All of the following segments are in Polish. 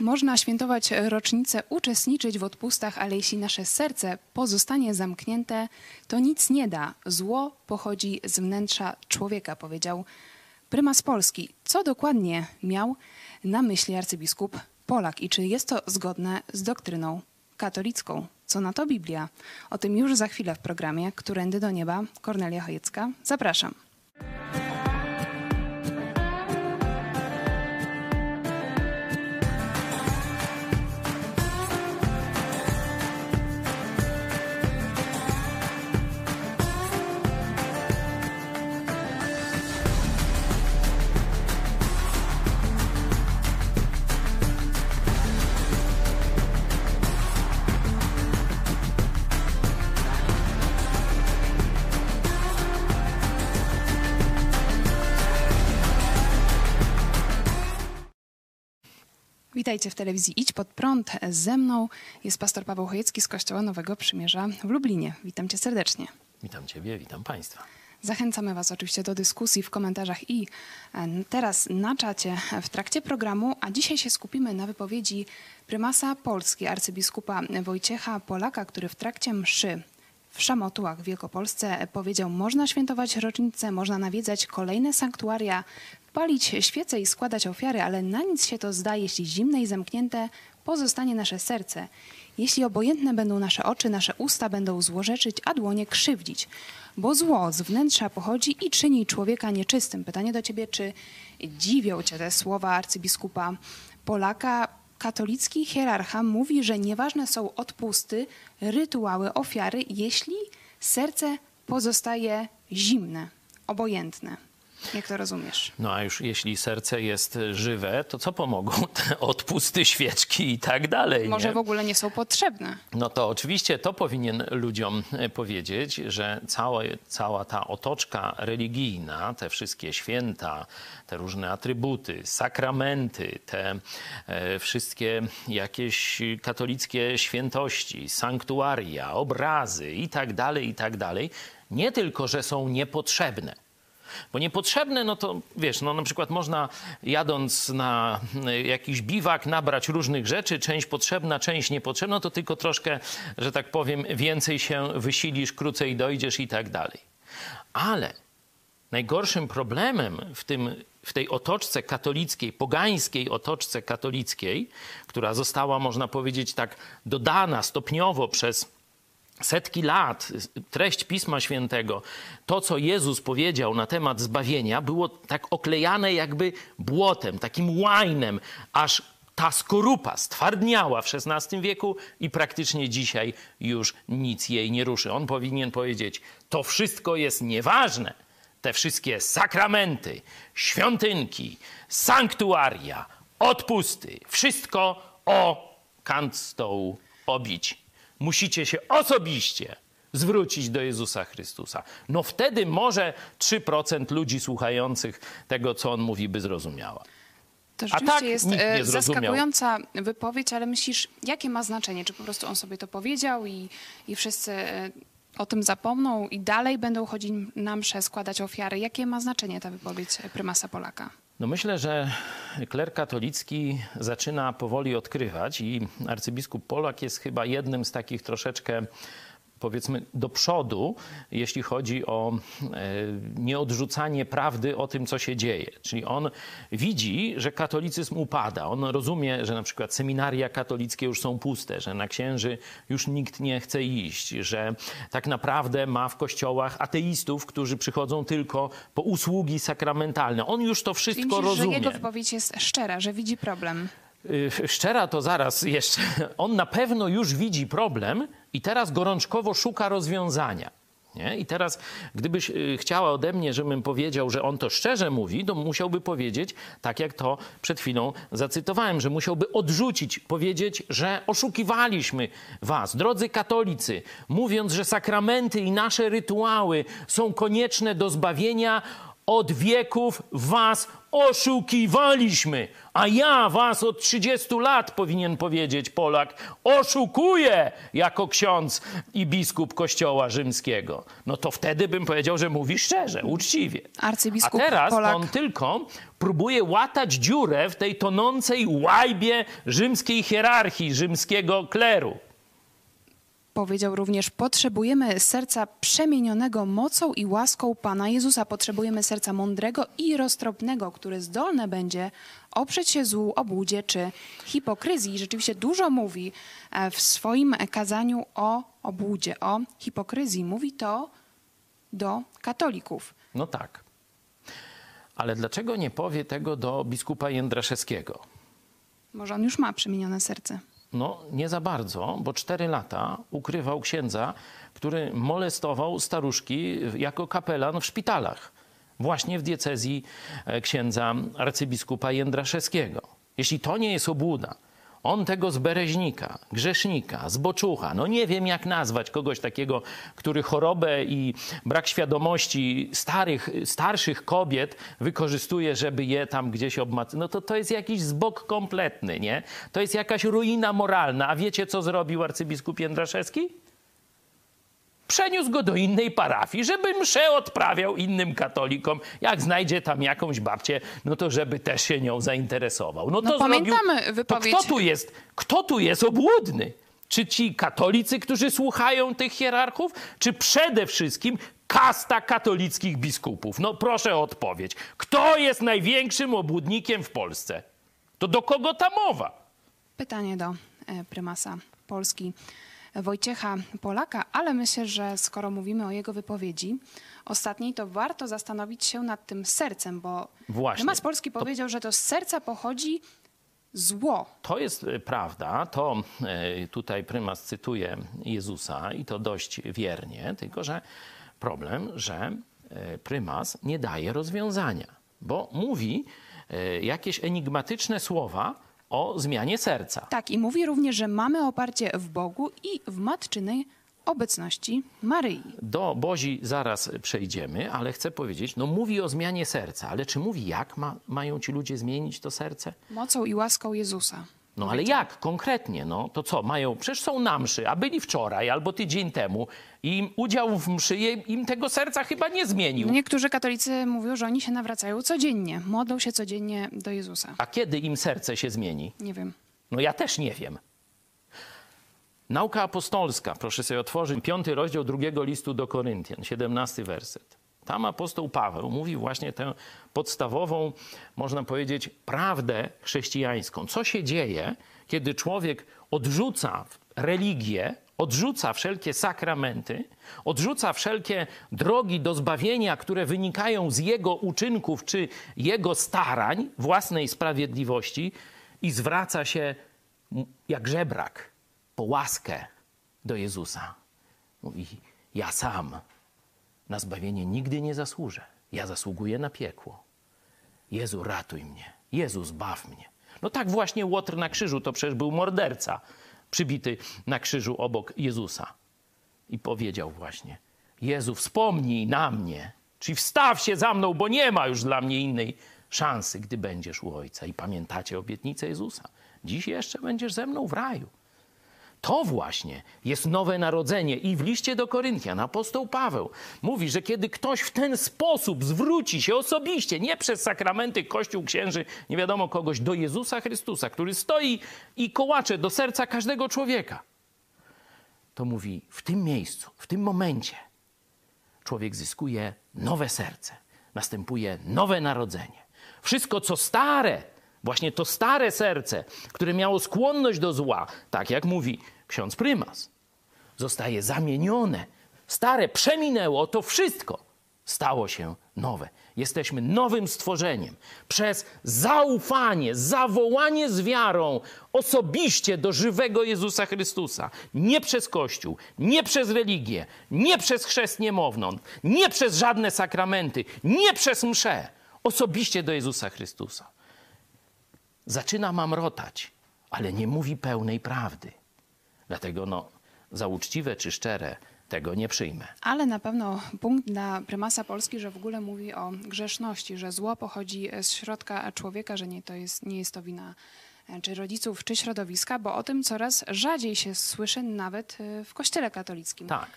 Można świętować rocznicę, uczestniczyć w odpustach, ale jeśli nasze serce pozostanie zamknięte, to nic nie da. Zło pochodzi z wnętrza człowieka, powiedział prymas Polski. Co dokładnie miał na myśli arcybiskup Polak i czy jest to zgodne z doktryną katolicką? Co na to Biblia? O tym już za chwilę w programie Którędy do Nieba. Kornelia Chojecka. Zapraszam. Witajcie w telewizji Idź Pod Prąd. Ze mną jest pastor Paweł Chojecki z Kościoła Nowego Przymierza w Lublinie. Witam cię serdecznie. Witam Ciebie, witam Państwa. Zachęcamy Was oczywiście do dyskusji w komentarzach i e, teraz na czacie w trakcie programu, a dzisiaj się skupimy na wypowiedzi prymasa Polski, arcybiskupa Wojciecha Polaka, który w trakcie mszy w Szamotułach w Wielkopolsce powiedział, można świętować rocznicę, można nawiedzać kolejne sanktuaria, palić świece i składać ofiary, ale na nic się to zda, jeśli zimne i zamknięte pozostanie nasze serce. Jeśli obojętne będą nasze oczy, nasze usta będą złorzeczyć, a dłonie krzywdzić. Bo zło z wnętrza pochodzi i czyni człowieka nieczystym. Pytanie do ciebie, czy dziwią cię te słowa arcybiskupa Polaka? Katolicki hierarcha mówi, że nieważne są odpusty, rytuały, ofiary, jeśli serce pozostaje zimne, obojętne. Jak to rozumiesz? No a już jeśli serce jest żywe, to co pomogą te odpusty, świeczki i tak dalej? Może nie? w ogóle nie są potrzebne. No to oczywiście to powinien ludziom e, powiedzieć, że cała, cała ta otoczka religijna, te wszystkie święta, te różne atrybuty, sakramenty, te e, wszystkie jakieś katolickie świętości, sanktuaria, obrazy i tak dalej, i tak dalej, nie tylko, że są niepotrzebne, bo niepotrzebne, no to wiesz, no na przykład można jadąc na y, jakiś biwak nabrać różnych rzeczy, część potrzebna, część niepotrzebna, no to tylko troszkę, że tak powiem, więcej się wysilisz, krócej dojdziesz i tak dalej. Ale najgorszym problemem w, tym, w tej otoczce katolickiej, pogańskiej otoczce katolickiej, która została, można powiedzieć, tak dodana stopniowo przez setki lat treść Pisma Świętego, to co Jezus powiedział na temat zbawienia, było tak oklejane jakby błotem, takim łajnem, aż ta skorupa stwardniała w XVI wieku i praktycznie dzisiaj już nic jej nie ruszy. On powinien powiedzieć: To wszystko jest nieważne. Te wszystkie sakramenty, świątynki, sanktuaria, odpusty, wszystko o kant stołu obić musicie się osobiście zwrócić do Jezusa Chrystusa. No wtedy może 3% ludzi słuchających tego, co on mówi, by zrozumiała. To rzeczywiście tak jest e, zaskakująca wypowiedź, ale myślisz, jakie ma znaczenie? Czy po prostu on sobie to powiedział i, i wszyscy e, o tym zapomną i dalej będą chodzić na msze, składać ofiary? Jakie ma znaczenie ta wypowiedź prymasa Polaka? No myślę, że kler katolicki zaczyna powoli odkrywać i arcybiskup Polak jest chyba jednym z takich troszeczkę powiedzmy do przodu, jeśli chodzi o e, nieodrzucanie prawdy o tym, co się dzieje. Czyli on widzi, że katolicyzm upada. On rozumie, że na przykład seminaria katolickie już są puste, że na księży już nikt nie chce iść, że tak naprawdę ma w kościołach ateistów, którzy przychodzą tylko po usługi sakramentalne. On już to wszystko Czyli, rozumie. że jego wypowiedź jest szczera, że widzi problem. Y, szczera to zaraz jeszcze. On na pewno już widzi problem i teraz gorączkowo szuka rozwiązania. Nie? I teraz, gdybyś y, chciała ode mnie, żebym powiedział, że on to szczerze mówi, to musiałby powiedzieć, tak jak to przed chwilą zacytowałem, że musiałby odrzucić, powiedzieć, że oszukiwaliśmy was, drodzy katolicy, mówiąc, że sakramenty i nasze rytuały są konieczne do zbawienia. Od wieków was oszukiwaliśmy, a ja was od 30 lat, powinien powiedzieć Polak, oszukuję jako ksiądz i biskup Kościoła Rzymskiego. No to wtedy bym powiedział, że mówi szczerze, uczciwie. Arcybiskup a teraz Polak. on tylko próbuje łatać dziurę w tej tonącej łajbie rzymskiej hierarchii, rzymskiego kleru. Powiedział również: Potrzebujemy serca przemienionego mocą i łaską Pana Jezusa. Potrzebujemy serca mądrego i roztropnego, które zdolne będzie oprzeć się złu, obłudzie czy hipokryzji. Rzeczywiście dużo mówi e, w swoim kazaniu o obłudzie, o hipokryzji. Mówi to do katolików. No tak. Ale dlaczego nie powie tego do biskupa Jędraszewskiego? Może on już ma przemienione serce. No, nie za bardzo, bo cztery lata ukrywał księdza, który molestował staruszki jako kapelan w szpitalach. Właśnie w diecezji e, księdza arcybiskupa Jędraszewskiego. Jeśli to nie jest obłuda, on tego z bereźnika, grzesznika, zboczucha, no nie wiem jak nazwać kogoś takiego, który chorobę i brak świadomości starych, starszych kobiet wykorzystuje, żeby je tam gdzieś obmac... No to to jest jakiś zbok kompletny, nie? To jest jakaś ruina moralna. A wiecie, co zrobił arcybiskup Jędraszewski? Przeniósł go do innej parafii, żeby mszę odprawiał innym katolikom. Jak znajdzie tam jakąś babcię, no to żeby też się nią zainteresował. No, No to pamiętamy zrobił, wypowiedź- To kto tu jest, kto tu jest obłudny? Czy ci katolicy, którzy słuchają tych hierarchów, czy przede wszystkim kasta katolickich biskupów? No proszę o odpowiedź. Kto jest największym obłudnikiem w Polsce? To do kogo ta mowa? Pytanie do e, prymasa Polski Wojciecha Polaka, ale myślę, że skoro mówimy o jego wypowiedzi ostatniej, to warto zastanowić się nad tym sercem, bo Właśnie. prymas Polski powiedział, że to z serca pochodzi zło. To jest e, prawda, to e, tutaj prymas cytuje Jezusa i to dość wiernie, tylko że problem, że e, prymas nie daje rozwiązania, bo mówi jakieś enigmatyczne słowa o zmianie serca. Tak, i mówi również, że mamy oparcie w Bogu i w matczynej obecności Maryi. Do Bozi zaraz przejdziemy, ale chcę powiedzieć, no mówi o zmianie serca, ale czy mówi jak ma, mają ci ludzie zmienić to serce? Mocą i łaską Jezusa. No ale jak konkretnie? No to co, mają, przecież są na mszy, a byli wczoraj albo tydzień temu i im udział w mszy im tego serca chyba nie zmienił. Niektórzy katolicy mówią, że oni się nawracają codziennie, modlą się codziennie do Jezusa. A kiedy im serce się zmieni? Nie wiem. No ja też nie wiem. Nauka apostolska, proszę sobie otworzyć, piąty rozdział drugiego listu do Koryntian, 17 werset. Tam apostoł Paweł mówi właśnie tę podstawową, można powiedzieć, prawdę chrześcijańską. Co się dzieje, kiedy człowiek odrzuca religię, odrzuca wszelkie sakramenty, odrzuca wszelkie drogi do zbawienia, które wynikają z jego uczynków czy jego starań, własnej sprawiedliwości i zwraca się jak żebrak po łaskę do Jezusa. Mówi: Ja sam na zbawienie nigdy nie zasłużę. Ja zasługuję na piekło. Jezu, ratuj mnie. Jezu, zbaw mnie. No tak właśnie Łotr na krzyżu to przecież był morderca przybity na krzyżu obok Jezusa. I powiedział właśnie: Jezu, wspomnij na mnie. Czyli wstaw się za mną, bo nie ma już dla mnie innej szansy, gdy będziesz u Ojca. I pamiętacie obietnicę Jezusa. Dziś jeszcze będziesz ze mną w raju. To właśnie jest nowe narodzenie. I w liście do Koryntian apostoł Paweł mówi, że kiedy ktoś w ten sposób zwróci się osobiście, nie przez sakramenty, kościół, księży, nie wiadomo kogoś, do Jezusa Chrystusa, który stoi i kołacze do serca każdego człowieka, to mówi w tym miejscu, w tym momencie człowiek zyskuje nowe serce, następuje nowe narodzenie. Wszystko, co stare, właśnie to stare serce, które miało skłonność do zła, tak jak mówi ksiądz prymas, zostaje zamienione. Stare przeminęło, to wszystko stało się nowe. Jesteśmy nowym stworzeniem. Przez zaufanie, zawołanie z wiarą osobiście do żywego Jezusa Chrystusa. Nie przez Kościół, nie przez religię, nie przez chrzest niemowląt, nie przez żadne sakramenty, nie przez mszę. Osobiście do Jezusa Chrystusa. Zaczyna mamrotać, ale nie mówi pełnej prawdy. Dlatego no, za uczciwe czy szczere tego nie przyjmę. Ale na pewno punkt dla prymasa Polski, że w ogóle mówi o grzeszności, że zło pochodzi z środka człowieka, że nie, to jest, nie jest to wina e, czy rodziców, czy środowiska, bo o tym coraz rzadziej się słyszy nawet e, w kościele katolickim. Tak.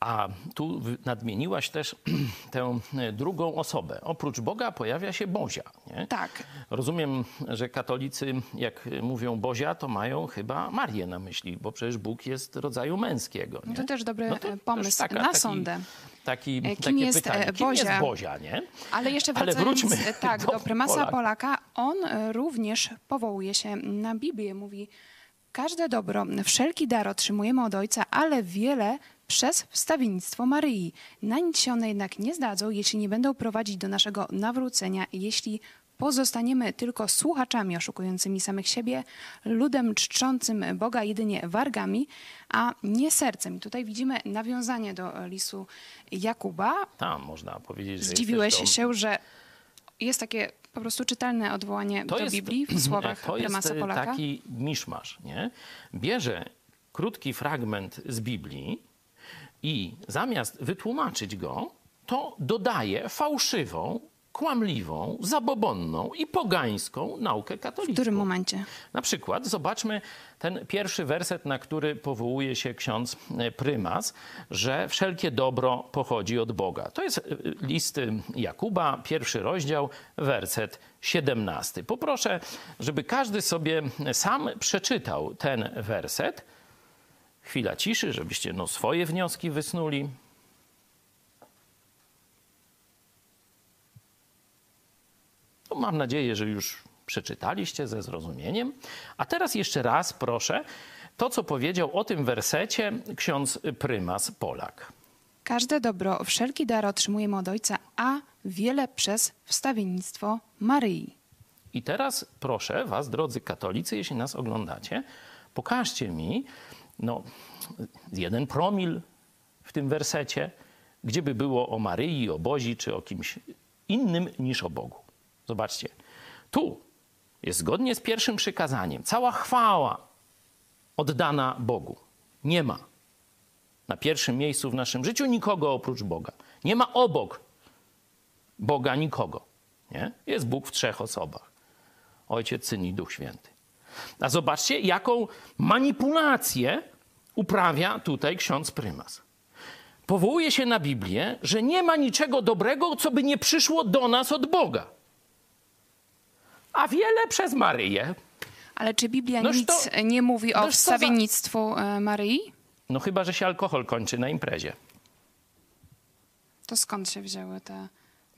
A tu nadmieniłaś też tę e, drugą osobę. Oprócz Boga pojawia się Bozia. Nie? Tak. Rozumiem, że katolicy, jak mówią Bozia, to mają chyba Marię na myśli, bo przecież Bóg jest rodzaju męskiego. Nie? To też dobry No to e, pomysł taka- na taki- sondę. Taki, kim takie jest, pytanie. e, Kim Bozia? jest Bozia, nie? Ale jeszcze Ale wracając wróćmy e, tak, do do, prymasa Polaka. Polaka, on e, również powołuje się na Biblię. Mówi, każde dobro, wszelki dar otrzymujemy od Ojca, ale wiele przez wstawiennictwo Maryi. Na nic się one jednak nie zdadzą, jeśli nie będą prowadzić do naszego nawrócenia, jeśli pozostaniemy tylko słuchaczami oszukującymi samych siebie, ludem czczącym Boga jedynie wargami, a nie sercem. I tutaj widzimy nawiązanie do listu Jakuba, Tam można powiedzieć, że Zdziwiłeś jesteś się, że jest takie po prostu czytelne odwołanie To do jest- Biblii w słowach To jest prymasa e, Polaka? taki miszmasz, nie? Bierze krótki fragment z Biblii i zamiast wytłumaczyć go, to dodaje fałszywą, kłamliwą, zabobonną i pogańską naukę W katolicką. którym momencie? Na przykład zobaczmy ten pierwszy werset, na który powołuje się ksiądz e, prymas, że wszelkie dobro pochodzi od Boga. To jest e, list Jakuba, pierwszy rozdział, werset 17. Poproszę, żeby każdy sobie sam przeczytał ten werset. Chwila ciszy, żebyście no, swoje wnioski wysnuli. No, mam nadzieję, że już przeczytaliście ze zrozumieniem. A teraz jeszcze raz proszę to, co powiedział o tym wersecie ksiądz prymas Polak. Każde dobro, wszelki dar otrzymujemy od Ojca, a wiele przez wstawiennictwo Maryi. I teraz proszę was, drodzy katolicy, jeśli nas oglądacie, pokażcie mi no, jeden promil w tym wersecie, gdzie by było o Maryi, o Bozi, czy o kimś innym niż o Bogu. Zobaczcie, tu jest zgodnie z pierwszym przykazaniem cała chwała oddana Bogu. Nie ma na pierwszym miejscu w naszym życiu nikogo oprócz Boga. Nie ma obok Boga nikogo. Nie? Jest Bóg w trzech osobach. Ojciec, Syn i Duch Święty. A zobaczcie, jaką manipulację uprawia tutaj ksiądz prymas. Powołuje się na Biblię, że nie ma niczego dobrego, co by nie przyszło do nas od Boga. A wiele przez Maryję. Ale czy Biblia Noż nic to- nie mówi o co za- wstawiennictwu e, Maryi? No chyba, że się alkohol kończy na imprezie. To skąd się wzięły te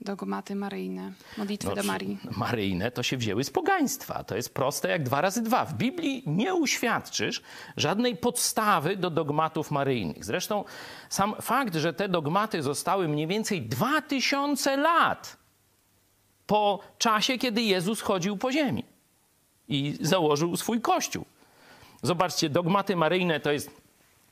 dogmaty maryjne, modlitwy No, do Marii? Maryjne to się wzięły z pogaństwa. To jest proste jak dwa razy dwa. W Biblii nie uświadczysz żadnej podstawy do dogmatów maryjnych. Zresztą sam fakt, że te dogmaty zostały mniej więcej dwa tysiące lat po czasie, kiedy Jezus chodził po ziemi i założył swój kościół. Zobaczcie, dogmaty maryjne to jest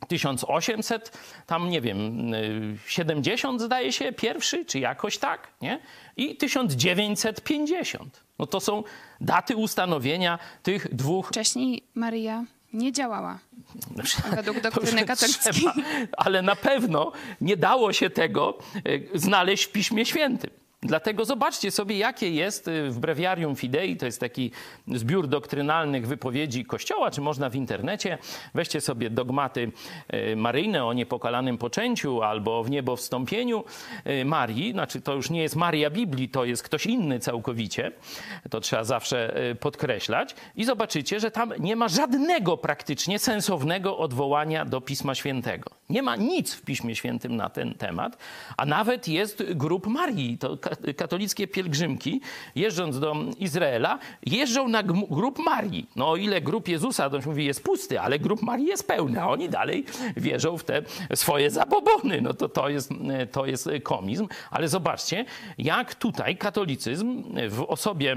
1800, tam nie wiem, y, 70 zdaje się, pierwszy, czy jakoś tak, nie? I 1950. No to są daty ustanowienia tych dwóch Wcześniej Maryja nie działała. Według doktryny katolickiej. trzeba, ale na pewno nie dało się tego e, znaleźć w Piśmie Świętym. Dlatego zobaczcie sobie, jakie jest e, w Breviarium Fidei, to jest taki zbiór doktrynalnych wypowiedzi Kościoła, czy można w internecie, weźcie sobie dogmaty e, maryjne o niepokalanym poczęciu albo w niebo wstąpieniu e, Marii, znaczy to już nie jest Maria Biblii, to jest ktoś inny całkowicie, to trzeba zawsze podkreślać i zobaczycie, że tam nie ma żadnego praktycznie sensownego odwołania do Pisma Świętego. Nie ma nic w Piśmie Świętym na ten temat, a nawet jest grup Marii. To katolickie pielgrzymki, jeżdżąc do Izraela, jeżdżą na grup Marii. No o ile grup Jezusa, to mówi, jest pusty, ale grup Marii jest pełny, a oni dalej wierzą w te swoje zabobony. No to to jest, to jest komizm. Ale zobaczcie, jak tutaj katolicyzm w osobie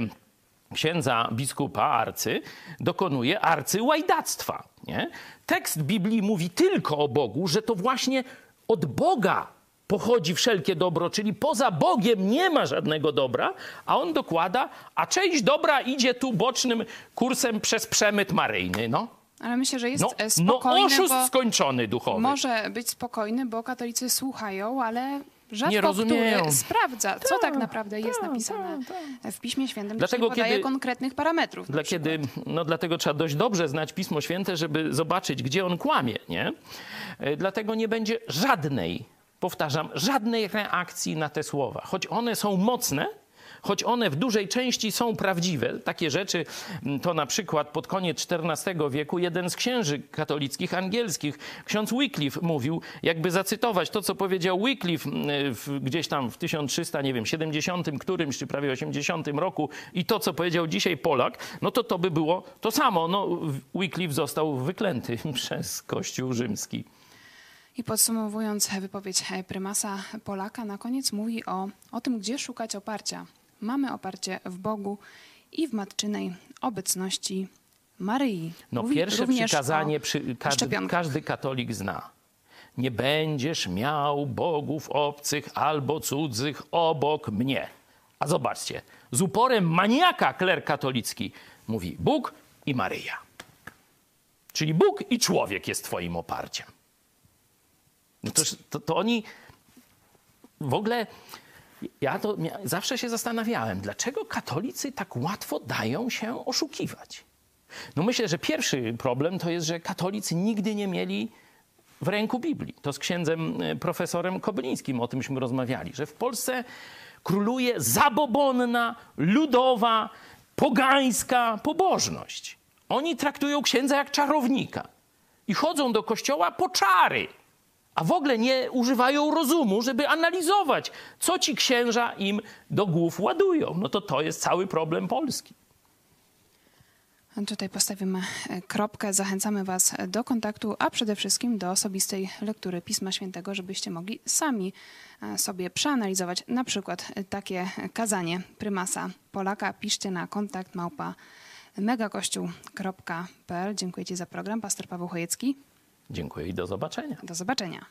księdza biskupa, arcy, dokonuje arcyłajdactwa. Nie? Tekst Biblii mówi tylko o Bogu, że to właśnie od Boga pochodzi wszelkie dobro, czyli poza Bogiem nie ma żadnego dobra, a on dokłada, a część dobra idzie tu bocznym kursem przez przemyt maryjny. No. Ale myślę, że jest No, e, no spokojny, oszust bo skończony duchowy. może być spokojny, bo katolicy słuchają, ale rzadko Nie rozumieją. który sprawdza, co tak Tak, naprawdę jest tak, napisane w Piśmie Świętym. Dlatego Dlatego podaje kiedy- konkretnych parametrów. Dla kiedy, no dlatego trzeba dość dobrze znać Pismo Święte, żeby zobaczyć, gdzie on kłamie, nie? E, Dlatego nie będzie żadnej, powtarzam, żadnej reakcji na te słowa. Choć one są mocne, choć one w dużej części są prawdziwe, takie rzeczy, m, to na przykład pod koniec XIV wieku jeden z księży katolickich angielskich, ksiądz Wycliffe mówił, jakby zacytować to, co powiedział Wycliffe m, w, gdzieś tam w 1300, nie wiem, 70 którymś, czy prawie 80 roku i to, co powiedział dzisiaj Polak, no to to by było to samo. No, Wycliffe został wyklęty przez Kościół rzymski. I podsumowując wypowiedź prymasa Polaka, na koniec mówi o, o tym, gdzie szukać oparcia. Mamy oparcie w Bogu i w matczynej obecności Maryi. No Mówi pierwsze przykazanie przy, każdy, każdy katolik zna. Nie będziesz miał bogów obcych albo cudzych obok mnie. A zobaczcie, z uporem maniaka kler katolicki mówi Bóg i Maryja. Czyli Bóg i człowiek jest twoim oparciem. No to, to, to oni w ogóle ja to zawsze się zastanawiałem, dlaczego katolicy tak łatwo dają się oszukiwać. No myślę, że pierwszy problem to jest, że katolicy nigdy nie mieli w ręku Biblii. To z księdzem e, profesorem Kobylińskim o tymśmy rozmawiali, że w Polsce króluje zabobonna, ludowa, pogańska pobożność. Oni traktują księdza jak czarownika i chodzą do kościoła po czary. A w ogóle nie używają rozumu, żeby analizować, co ci księża im do głów ładują. No to to jest cały problem Polski. Tutaj postawimy e, kropkę. Zachęcamy Was do kontaktu, a przede wszystkim do osobistej lektury Pisma Świętego, żebyście mogli sami e, sobie przeanalizować na przykład e, takie kazanie prymasa Polaka. Piszcie na kontakt małpa megakościół.pl. Dziękuję Ci za program. Pastor Paweł Chojecki. Dziękuję i do zobaczenia. Do zobaczenia.